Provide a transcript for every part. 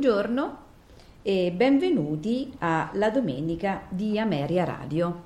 Buongiorno e benvenuti alla domenica di Ameria Radio.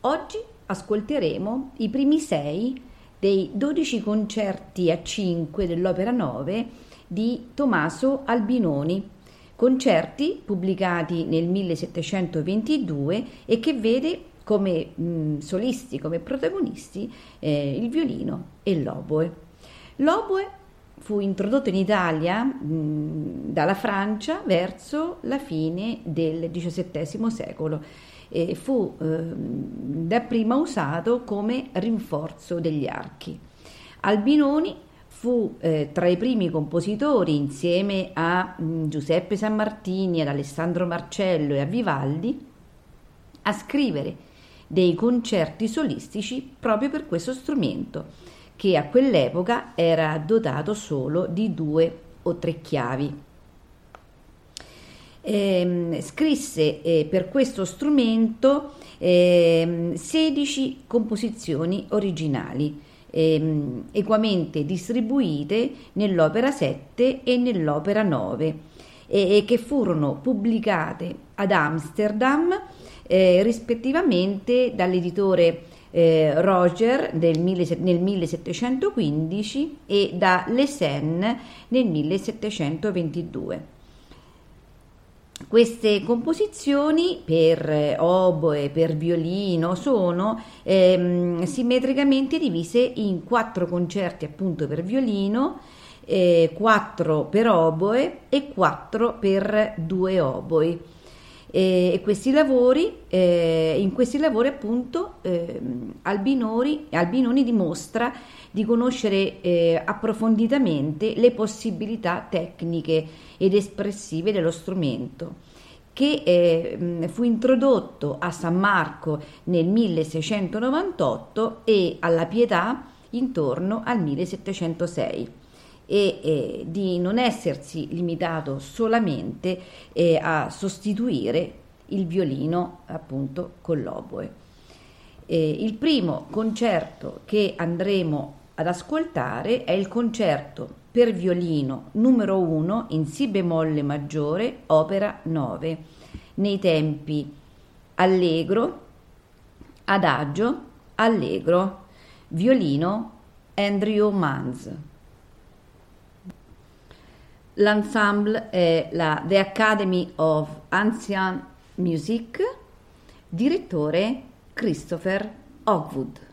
Oggi ascolteremo i primi sei dei 12 concerti a 5 dell'Opera 9 di Tommaso Albinoni, concerti pubblicati nel 1722 e che vede come mh, solisti, come protagonisti eh, il violino e l'oboe. L'oboe fu introdotto in Italia mh, dalla Francia verso la fine del XVII secolo e fu eh, dapprima usato come rinforzo degli archi. Albinoni fu eh, tra i primi compositori insieme a mh, Giuseppe Sammartini, ad Alessandro Marcello e a Vivaldi a scrivere dei concerti solistici proprio per questo strumento che a quell'epoca era dotato solo di due o tre chiavi. Eh, scrisse eh, per questo strumento eh, 16 composizioni originali, ehm, equamente distribuite nell'opera 7 e nell'opera 9, e che furono pubblicate ad Amsterdam eh, rispettivamente dall'editore eh, Roger del, nel 1715 e da Lesen nel 1722. Queste composizioni per oboe, per violino sono ehm, simmetricamente divise in quattro concerti appunto per violino, eh, quattro per oboe e quattro per due oboi. E questi lavori, eh, in questi lavori appunto eh, Albinoni, Albinoni, dimostra di conoscere eh, approfonditamente le possibilità tecniche ed espressive dello strumento che eh, fu introdotto a San Marco nel 1698 e alla Pietà intorno al 1706 e eh, di non essersi limitato solamente eh, a sostituire il violino appunto con l'oboe. Eh, il primo concerto che andremo ad ascoltare è il concerto per violino numero 1 in Si bemolle maggiore, opera 9, nei tempi allegro, adagio, allegro, violino Andrew Manz. L'ensemble è la The Academy of Ancient Music, direttore Christopher Hogwood.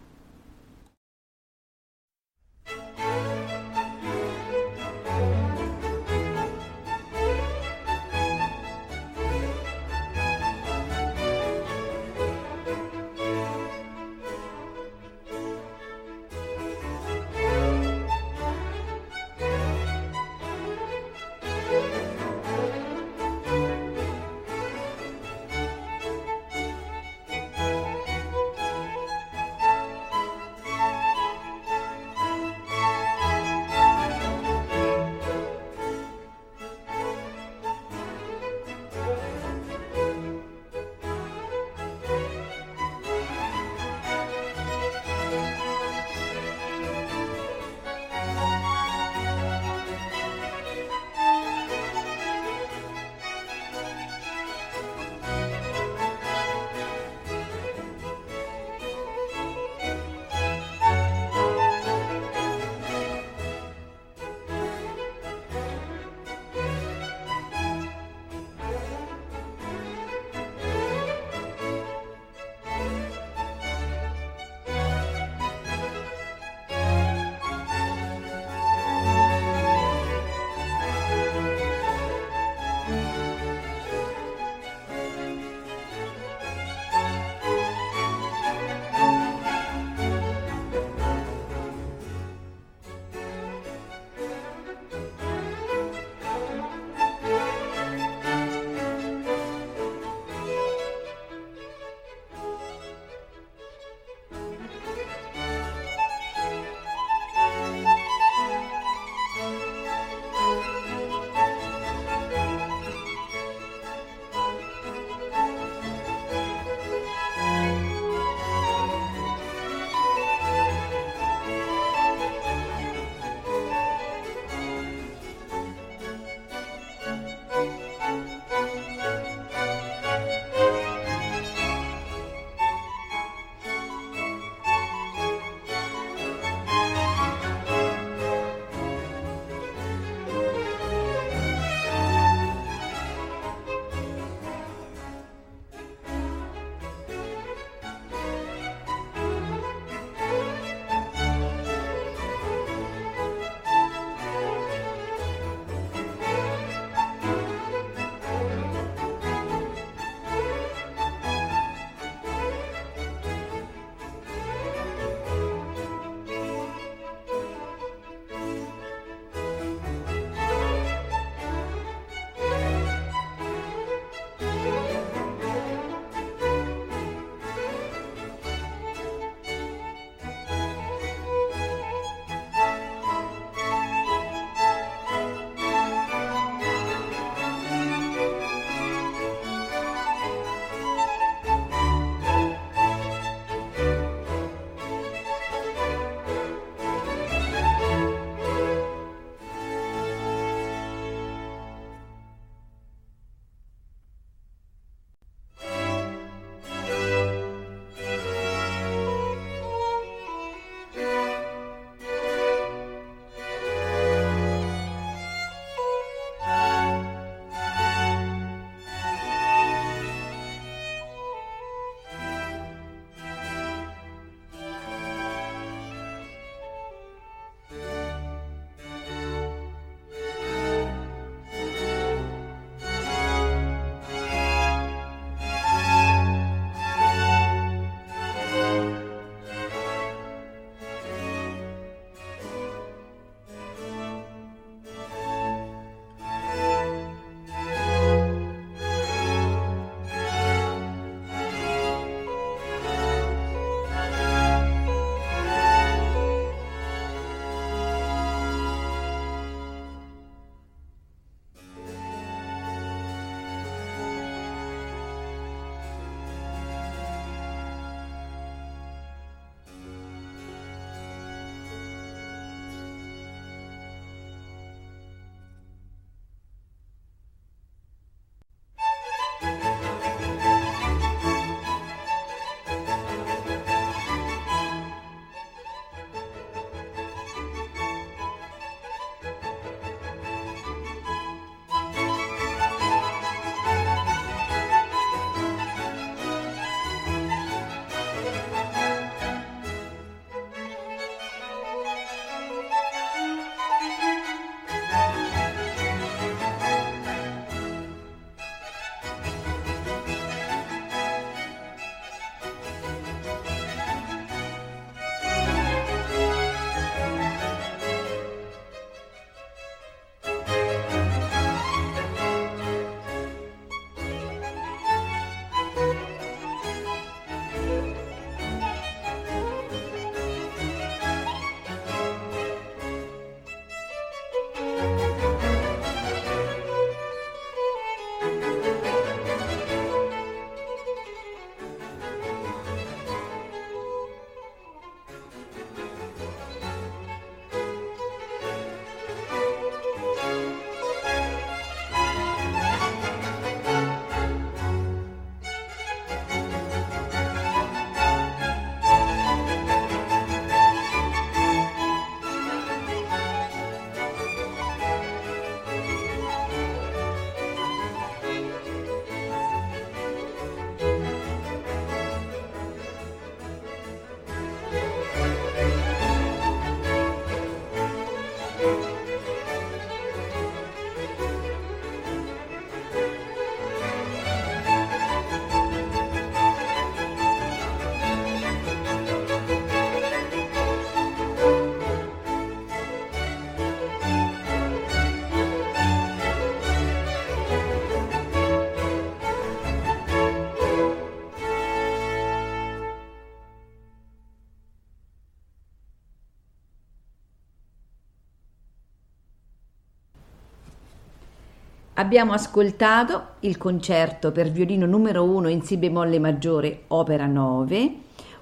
Abbiamo ascoltato il concerto per violino numero 1 in Si bemolle maggiore, opera 9.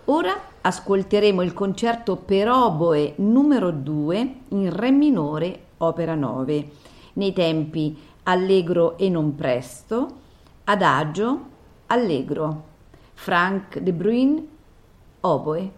Ora ascolteremo il concerto per oboe numero 2 in Re minore, opera 9, nei tempi allegro e non presto, adagio, allegro. Frank de Bruyn, oboe.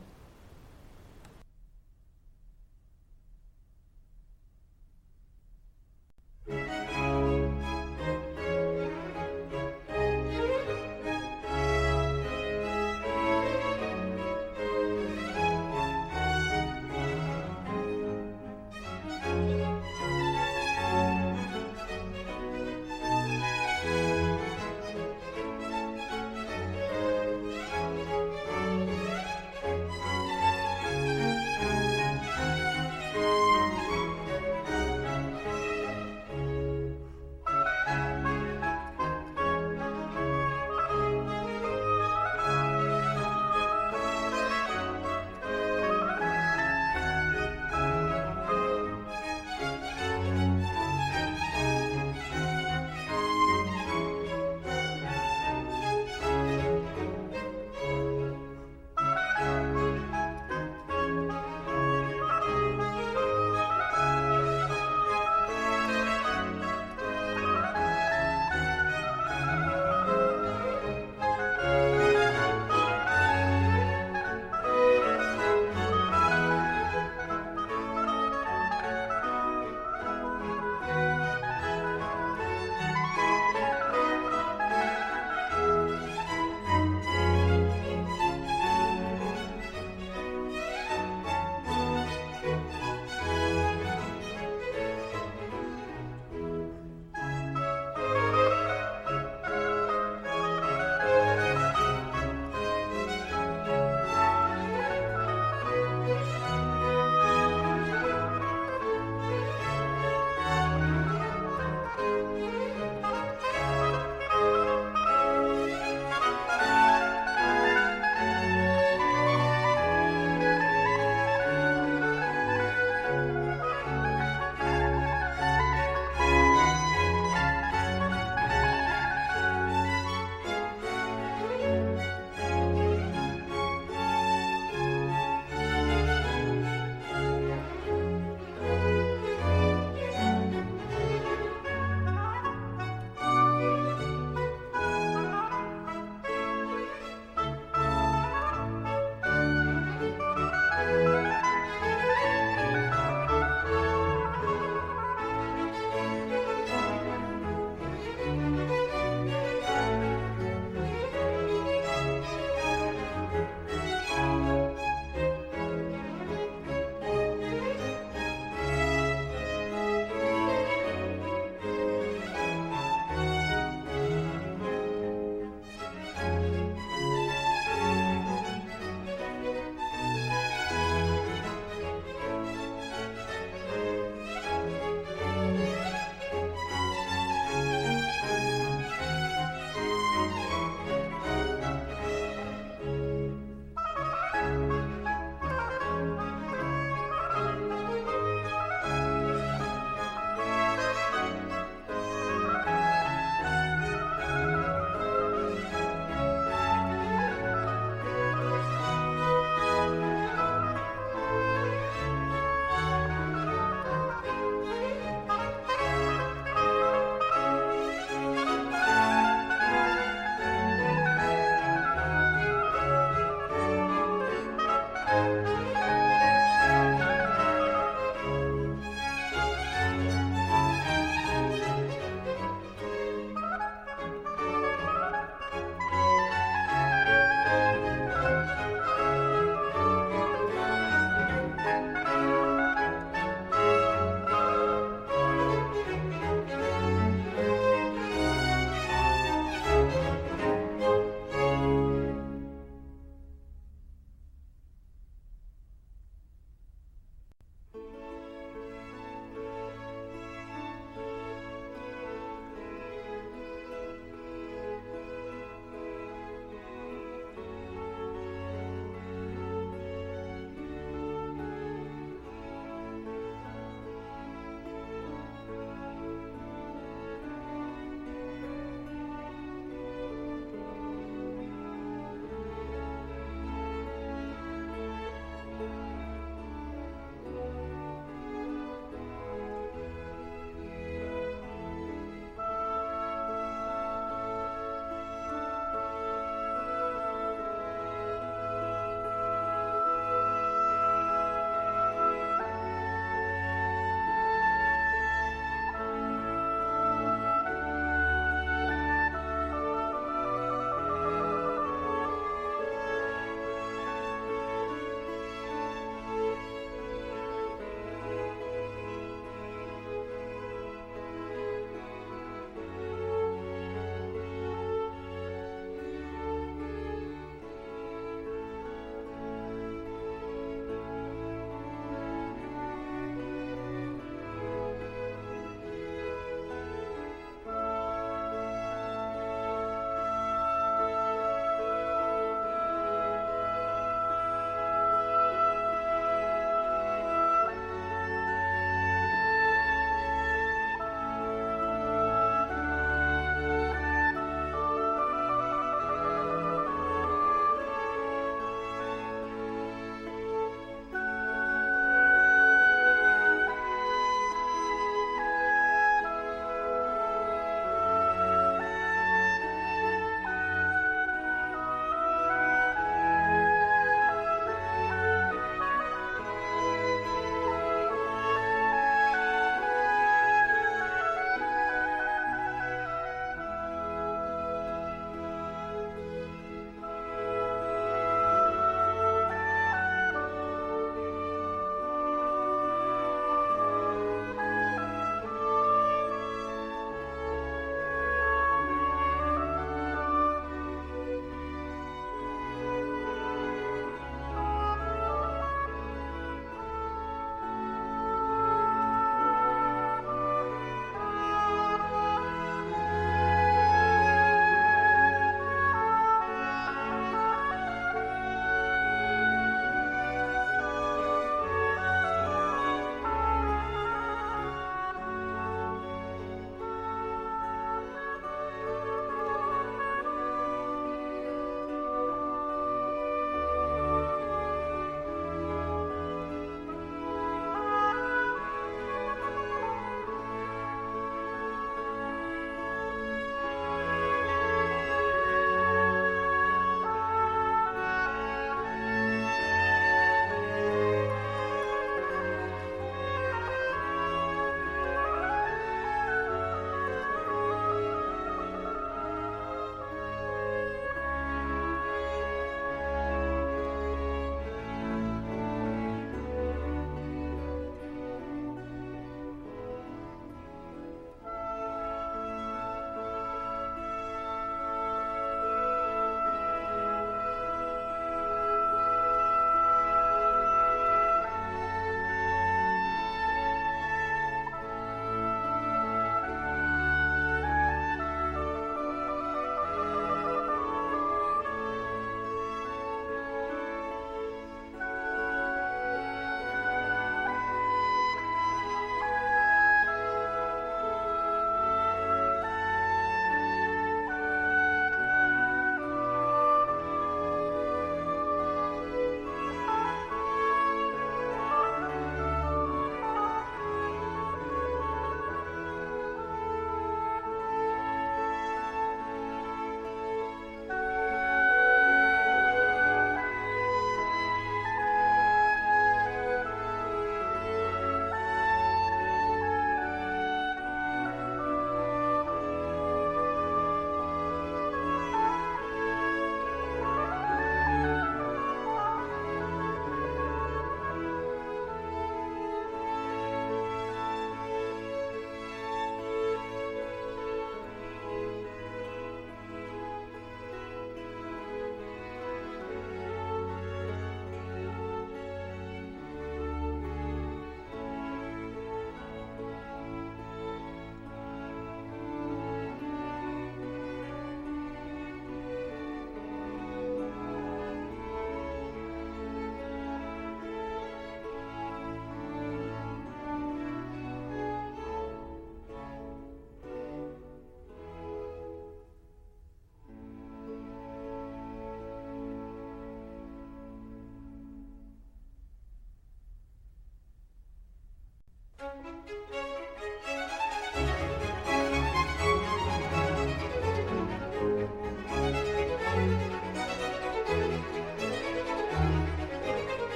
Música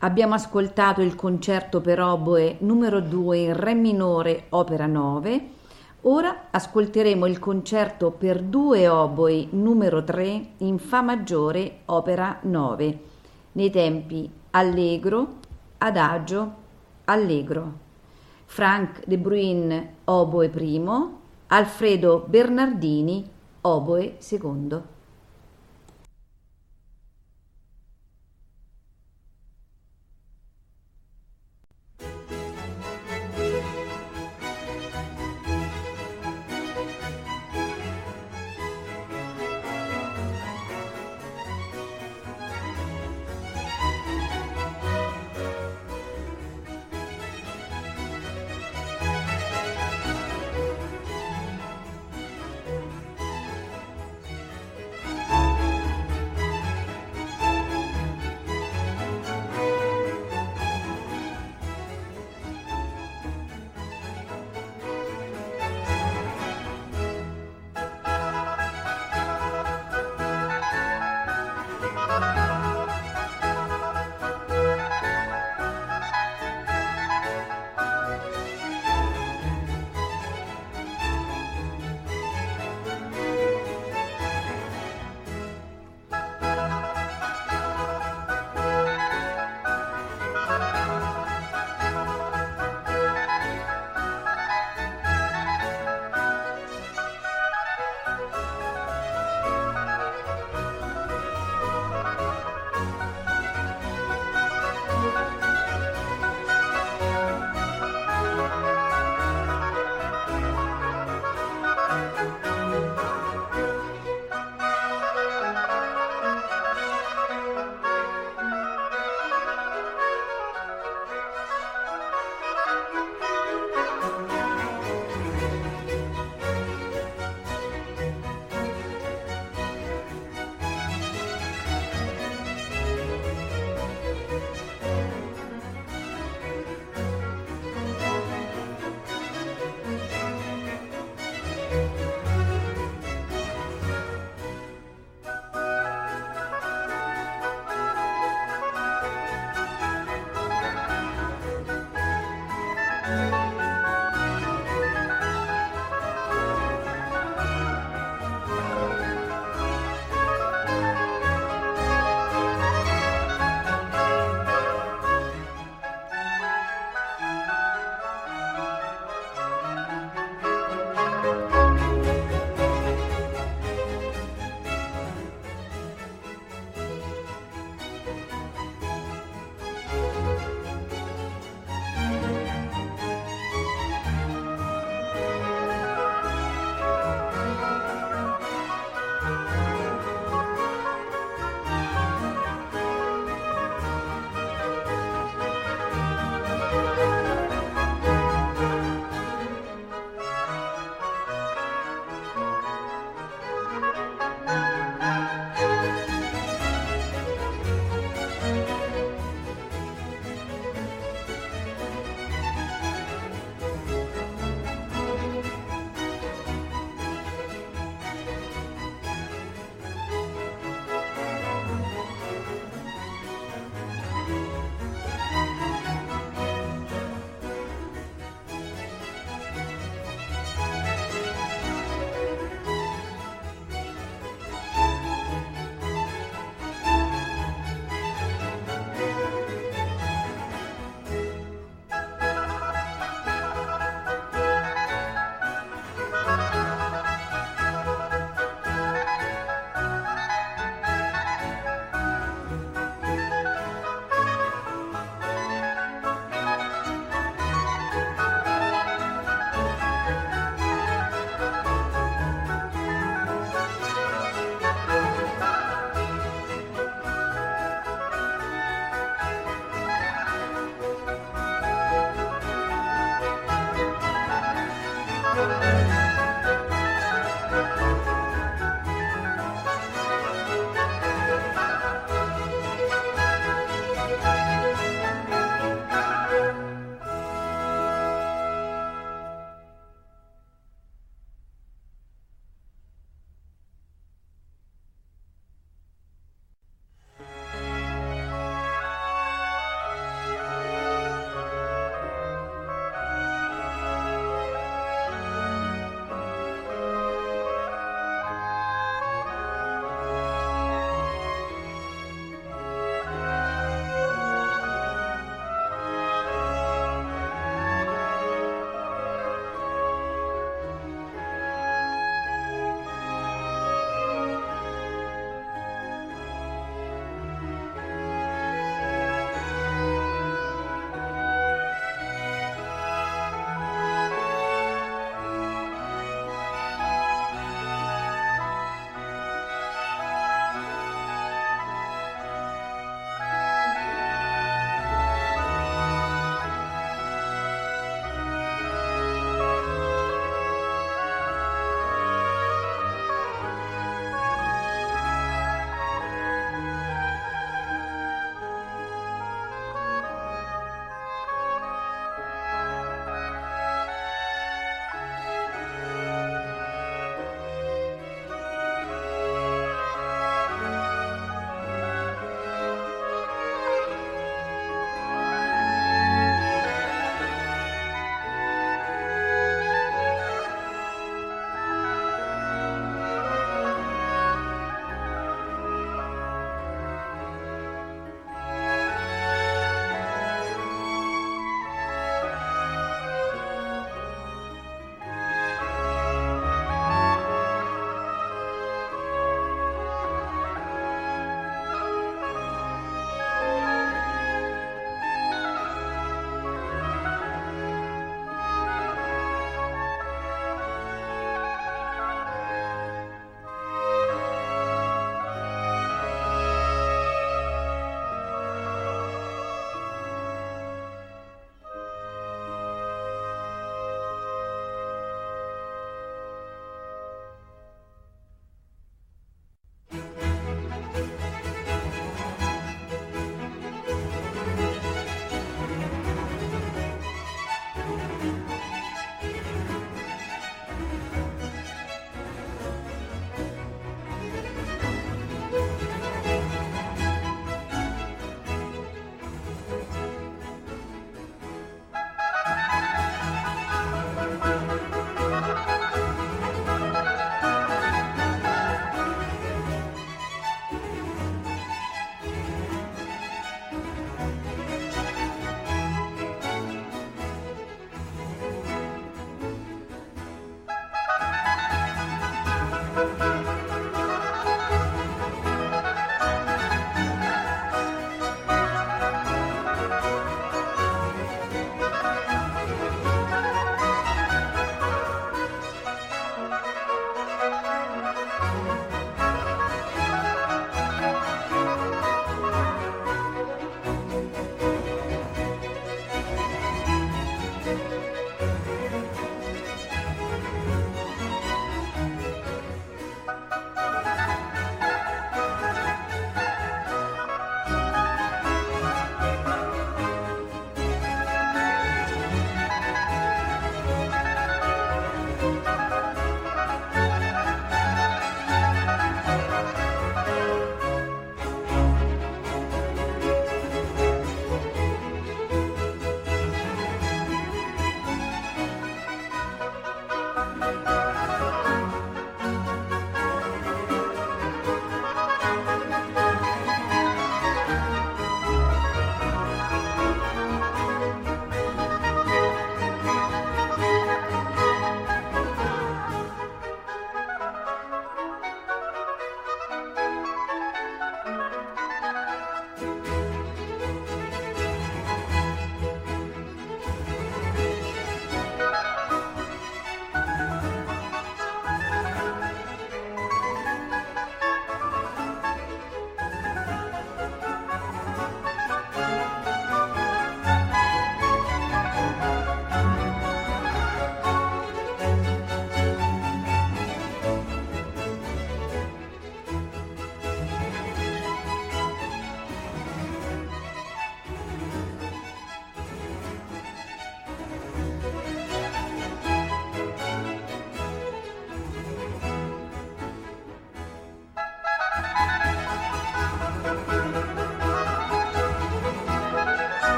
Abbiamo ascoltato il concerto per oboe numero 2 in Re minore, opera 9. Ora ascolteremo il concerto per due oboi numero 3 in Fa maggiore, opera 9, nei tempi allegro, adagio, allegro. Frank De Bruyn, oboe primo, Alfredo Bernardini, oboe secondo.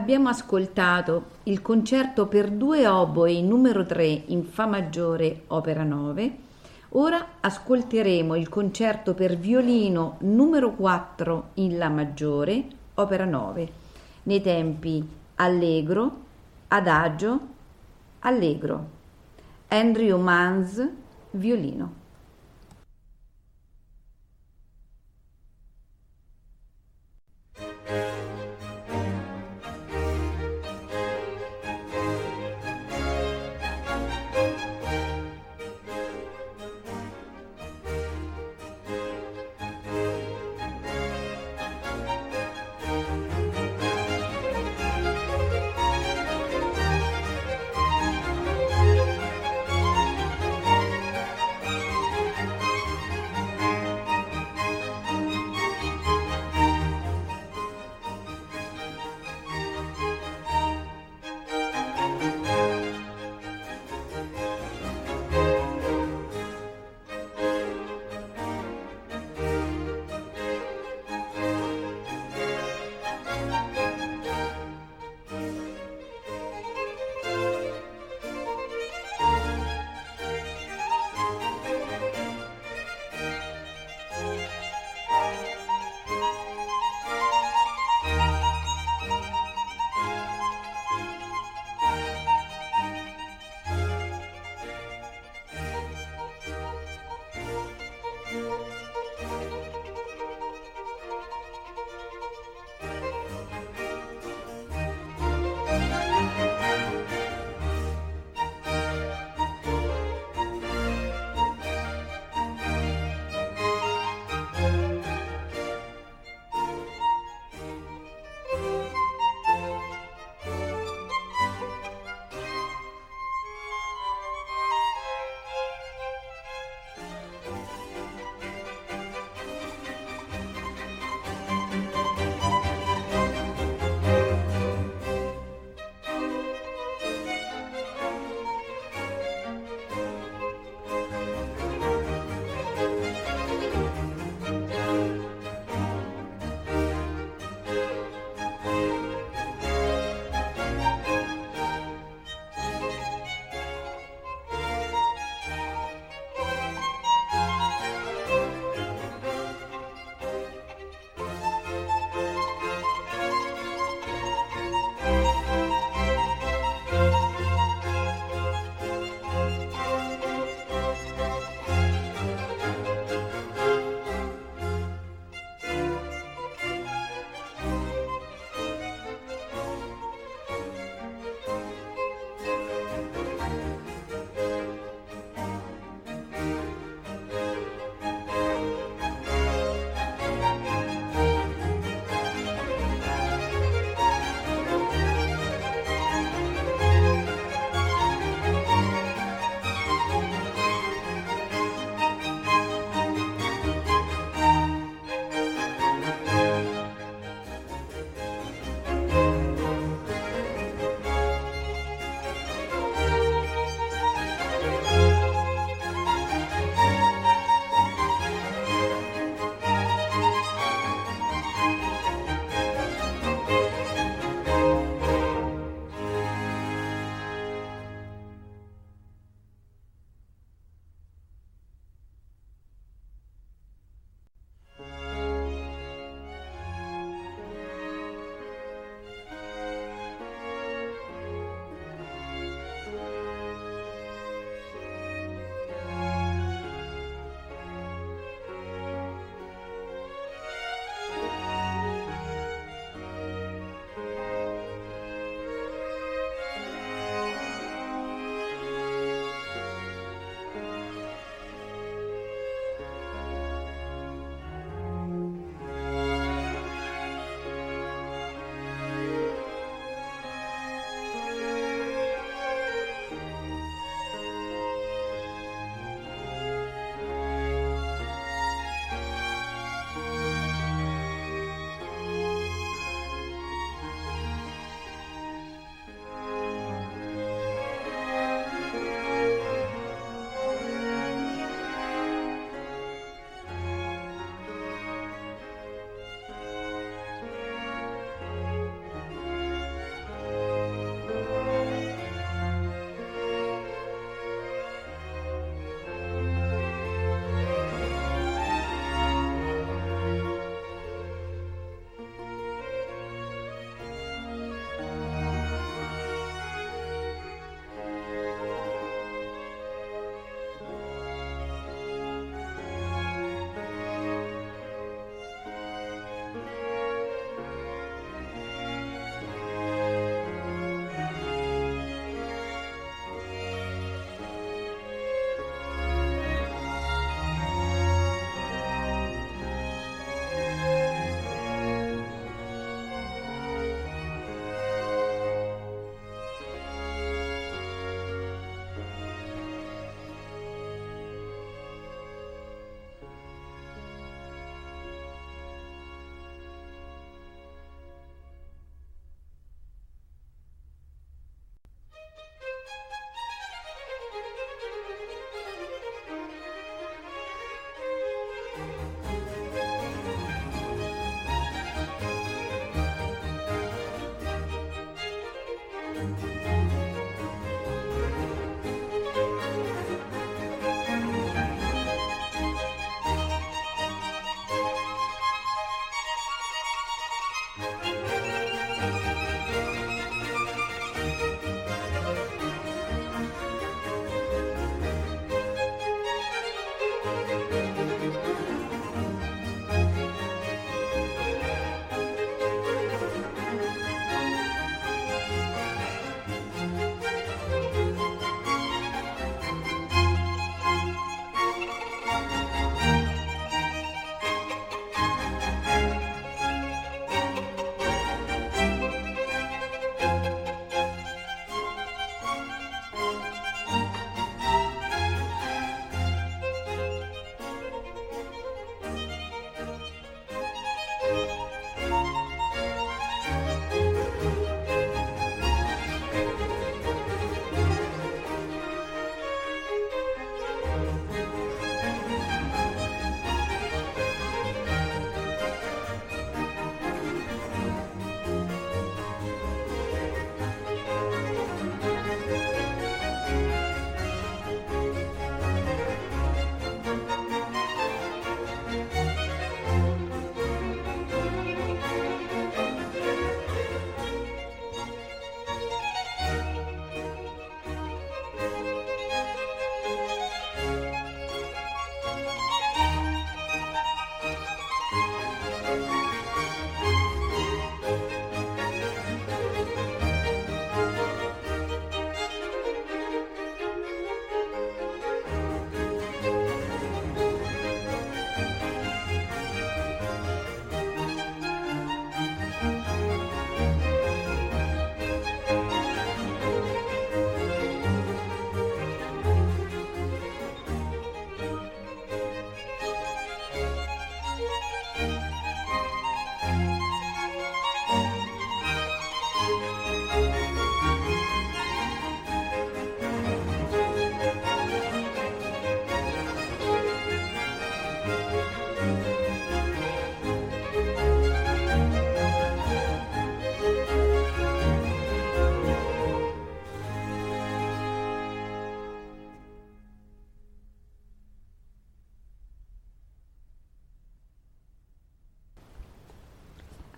abbiamo ascoltato il concerto per due oboe numero 3 in Fa maggiore, opera 9. Ora ascolteremo il concerto per violino numero 4 in La maggiore, opera 9, nei tempi allegro, adagio, allegro. Andrew Manz, violino. thank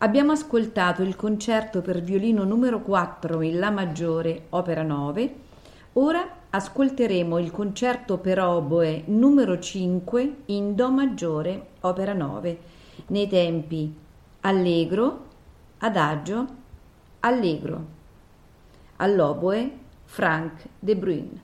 Abbiamo ascoltato il concerto per violino numero 4 in La maggiore, opera 9. Ora ascolteremo il concerto per oboe numero 5 in Do maggiore, opera 9, nei tempi allegro, adagio, allegro. All'oboe Frank De Bruyne.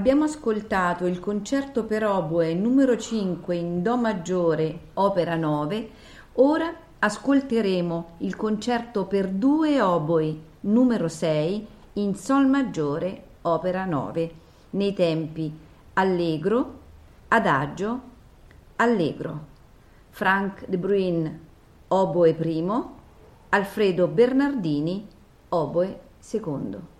Abbiamo ascoltato il concerto per oboe numero 5 in Do maggiore, opera 9. Ora ascolteremo il concerto per due oboi numero 6 in Sol maggiore, opera 9, nei tempi allegro, adagio, allegro. Frank de Bruyn, oboe primo, Alfredo Bernardini, oboe secondo.